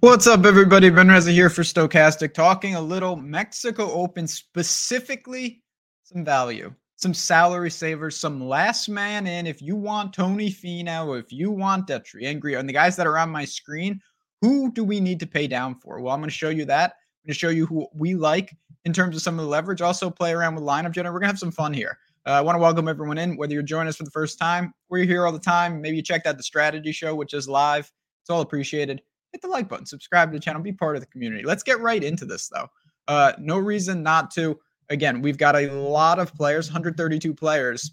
What's up, everybody? Ben Reza here for Stokastic, talking a little Mexico Open, specifically some value, some salary savers, some last man in. If you want Tony Finau, if you want Detry, Angry, and the guys that are on my screen, who do we need to pay down for? Well, I'm going to show you that. I'm going to show you who we like in terms of some of the leverage. Also, play around with lineup generator. We're going to have some fun here. Uh, I want to welcome everyone in, whether you're joining us for the first time, we're here all the time. Maybe you checked out the strategy show, which is live. It's all appreciated hit the like button, subscribe to the channel, be part of the community. Let's get right into this though. Uh, no reason not to. Again, we've got a lot of players, 132 players,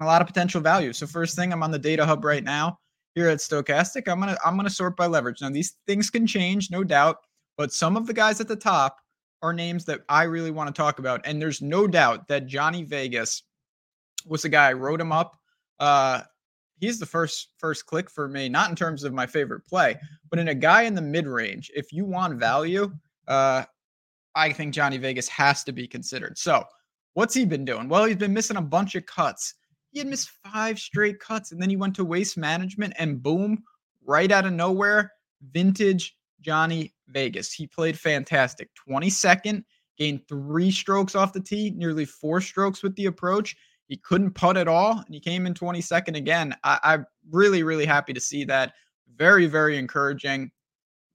a lot of potential value. So first thing, I'm on the data hub right now here at Stokastic. I'm gonna I'm gonna sort by leverage. Now these things can change, no doubt, but some of the guys at the top are names that I really want to talk about. And there's no doubt that Jhonny Vegas was the guy I wrote him up. Uh, he's the first first click for me, not in terms of my favorite play, but in a guy in the mid range. If you want value, uh, I think Jhonny Vegas has to be considered. So, what's he been doing? Well, he's been missing a bunch of cuts. He had missed five straight cuts, and then he went to waste management, and boom, right out of nowhere, vintage Jhonny Vegas. He played fantastic. 22nd, gained three strokes off the tee, nearly four strokes with the approach. He couldn't putt at all, and he came in 22nd again. I, I'm really, really happy to see that. Very, very encouraging.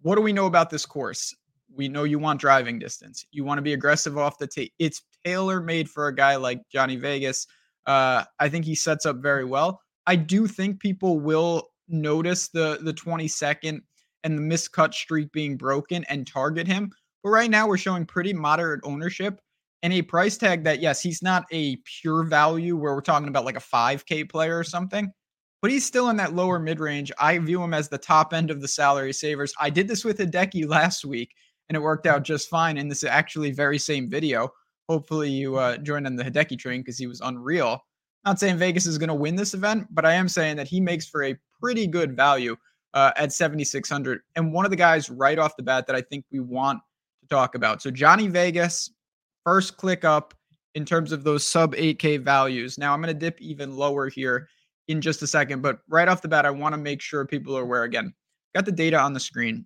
What do we know about this course? We know you want driving distance. You want to be aggressive off the tee. It's tailor made for a guy like Jhonny Vegas. Uh, I think he sets up very well. I do think people will notice the the 22nd and the miscut streak being broken and target him. But right now, we're showing pretty moderate ownership and a price tag that, yes, he's not a pure value where we're talking about like a 5K player or something, but he's still in that lower mid range. I view him as the top end of the salary savers. I did this with Hideki last week and it worked out just fine in this actually very same video. Hopefully, you uh, joined on the Hideki train because he was unreal. Not saying Vegas is going to win this event, but I am saying that he makes for a pretty good value uh, at 7,600. And one of the guys right off the bat that I think we want to talk about. So, Jhonny Vegas, first click up in terms of those sub 8K values. Now, I'm going to dip even lower here in just a second, but right off the bat, I want to make sure people are aware again. Got the data on the screen.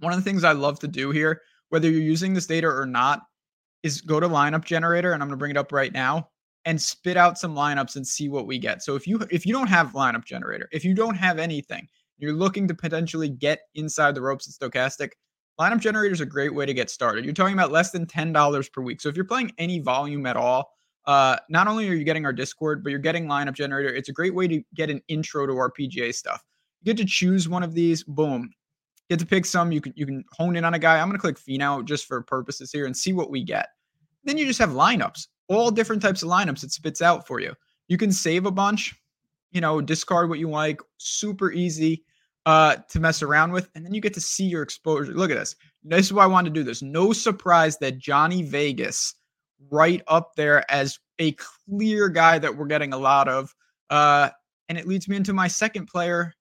One of the things I love to do here, whether you're using this data or not, is go to lineup generator, and I'm going to bring it up right now and spit out some lineups and see what we get. So if you if you don't have lineup generator, if you don't have anything, you're looking to potentially get inside the ropes at Stokastic, Lineup generator is a great way to get started. You're talking about less than $10 per week. So if you're playing any volume at all, uh, not only are you getting our Discord, but you're getting lineup generator. It's a great way to get an intro to our PGA stuff. You get to choose one of these, boom. Get to pick some. You can you can hone in on a guy. I'm gonna click Finau just for purposes here and see what we get. Then you just have lineups, all different types of lineups. It spits out for you. You can save a bunch, you know, discard what you like. Super easy uh, to mess around with, and then you get to see your exposure. Look at this. This is why I wanted to do this. No surprise that Jhonny Vegas right up there as a clear guy that we're getting a lot of. Uh, and it leads me into my second player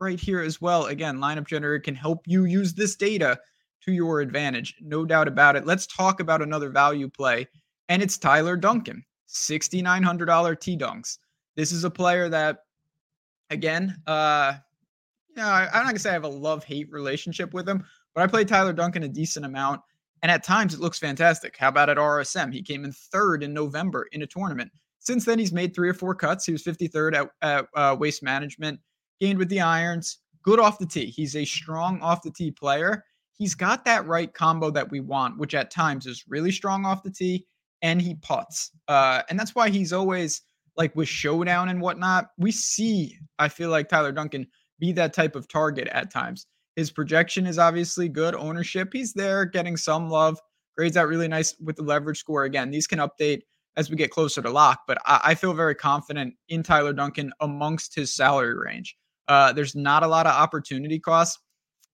right here as well. Again, lineup generator can help you use this data to your advantage. No doubt about it. Let's talk about another value play, and it's Tyler Duncan, $6,900 T Dunks. This is a player that, again, uh, you know, I, am not gonna say I have a love hate relationship with him, but I played Tyler Duncan a decent amount, and at times it looks fantastic. How about at RSM? He came in third in November in a tournament. Since then, he's made three or four cuts. He was 53rd at, at uh, Waste Management, gained with the irons, good off the tee. He's a strong off the tee player. He's got that right combo that we want, which at times is really strong off the tee, and he puts. Uh, and that's why he's always like with showdown and whatnot. We see, I feel like Tyler Duncan be that type of target at times. His projection is obviously good. Ownership, he's there getting some love. Grades out really nice with the leverage score. Again, these can update as we get closer to lock, but I, I feel very confident in Tyler Duncan amongst his salary range. Uh, there's not a lot of opportunity costs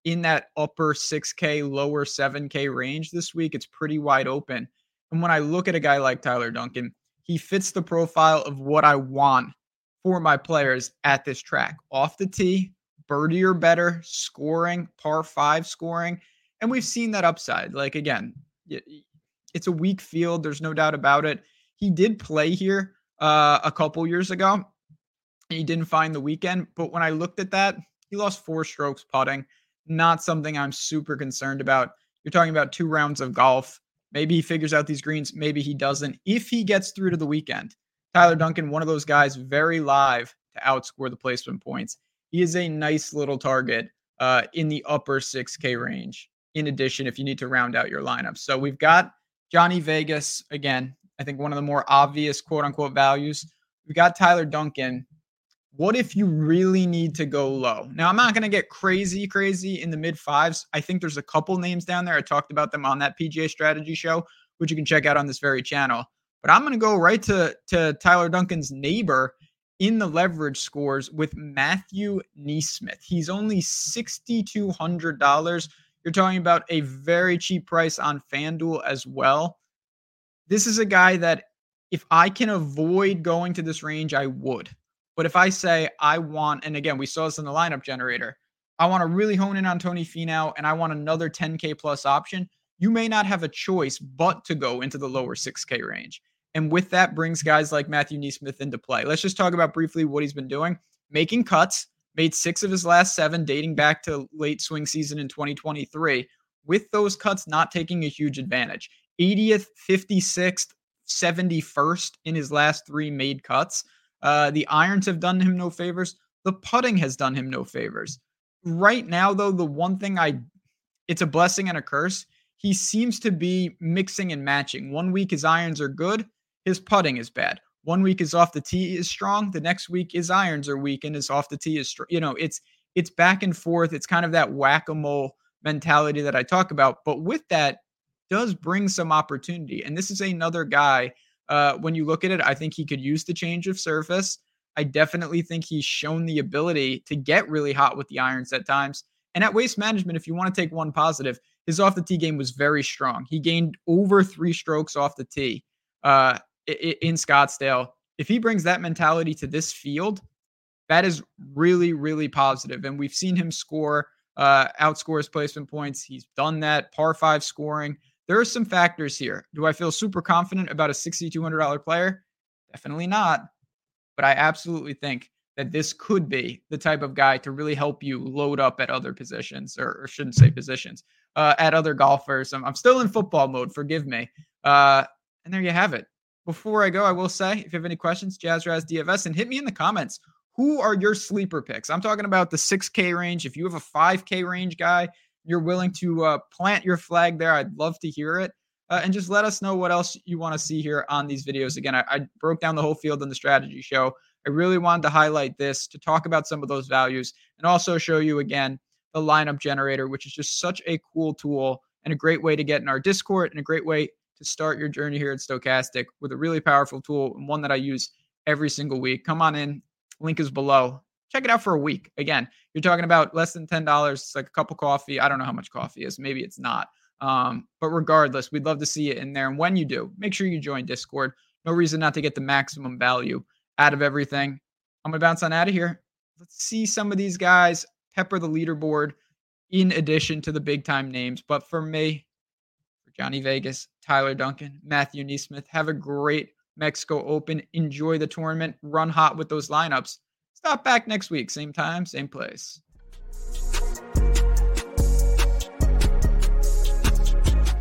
in that upper 6K, lower 7K range this week. It's pretty wide open. And when I look at a guy like Tyler Duncan, he fits the profile of what I want for my players at this track. Off the tee, birdie or better, scoring, par five scoring. And we've seen that upside. Like, again, it's a weak field. There's no doubt about it. He did play here uh, a couple years ago. He didn't find the weekend. But when I looked at that, he lost four strokes putting. Not something I'm super concerned about. You're talking about two rounds of golf. Maybe he figures out these greens. Maybe he doesn't. If he gets through to the weekend, Tyler Duncan, one of those guys, very live to outscore the placement points. He is a nice little target uh, in the upper 6K range. In addition, if you need to round out your lineup. So we've got Jhonny Vegas, again, I think one of the more obvious quote unquote values. We've got Tyler Duncan. What if you really need to go low? Now, I'm not going to get crazy, crazy in the mid fives. I think there's a couple names down there. I talked about them on that PGA strategy show, which you can check out on this very channel. But I'm going to go right to, to Tyler Duncan's neighbor in the leverage scores with Matthew NeSmith. He's only $6,200. You're talking about a very cheap price on FanDuel as well. This is a guy that if I can avoid going to this range, I would. But if I say I want, and again, we saw this in the lineup generator, I want to really hone in on Tony Finau and I want another 10K plus option, you may not have a choice but to go into the lower 6K range. And with that brings guys like Matthew NeSmith into play. Let's just talk about briefly what he's been doing. Making cuts, made six of his last seven, dating back to late swing season in 2023, with those cuts not taking a huge advantage. 80th, 56th, 71st in his last three made cuts. Uh, the irons have done him no favors. The putting has done him no favors. Right now, though, the one thing I, it's a blessing and a curse. He seems to be mixing and matching. One week his irons are good, his putting is bad. One week is off the tee is strong. The next week his irons are weak and his off the tee is strong. You know, it's it's back and forth. It's kind of that whack a mole mentality that I talk about. But with that, does bring some opportunity. And this is another guy. Uh, when you look at it, I think he could use the change of surface. I definitely think he's shown the ability to get really hot with the irons at times. And at waste management, if you want to take one positive, his off the tee game was very strong. He gained over three strokes off the tee. Uh, in Scottsdale. If he brings that mentality to this field, that is really, really positive. And we've seen him score, uh, outscore his placement points. He's done that, par five scoring. There are some factors here. Do I feel super confident about a $6,200 player? Definitely not. But I absolutely think that this could be the type of guy to really help you load up at other positions, or, or shouldn't say positions, uh, at other golfers. I'm, I'm, still in football mode, forgive me. Uh, and there you have it. Before I go, I will say if you have any questions, Jazzraz DFS, and hit me in the comments. Who are your sleeper picks? I'm talking about the 6K range. If you have a 5K range guy, you're willing to uh, plant your flag there. I'd love to hear it. Uh, and just let us know what else you want to see here on these videos. Again, I, I broke down the whole field in the strategy show. I really wanted to highlight this to talk about some of those values and also show you again the lineup generator, which is just such a cool tool and a great way to get in our Discord and a great way to start your journey here at Stokastic with a really powerful tool and one that I use every single week. Come on in. Link is below. Check it out for a week. Again, you're talking about less than $10. It's like a cup of coffee. I don't know how much coffee is. Maybe it's not. Um, but regardless, we'd love to see it in there. And when you do, make sure you join Discord. No reason not to get the maximum value out of everything. I'm going to bounce on out of here. Let's see some of these guys pepper the leaderboard in addition to the big time names. But for me, Jhonny Vegas, Tyler Duncan, Matthew NeSmith. Have a great Mexico Open. Enjoy the tournament. Run hot with those lineups. Stop back next week. Same time, same place.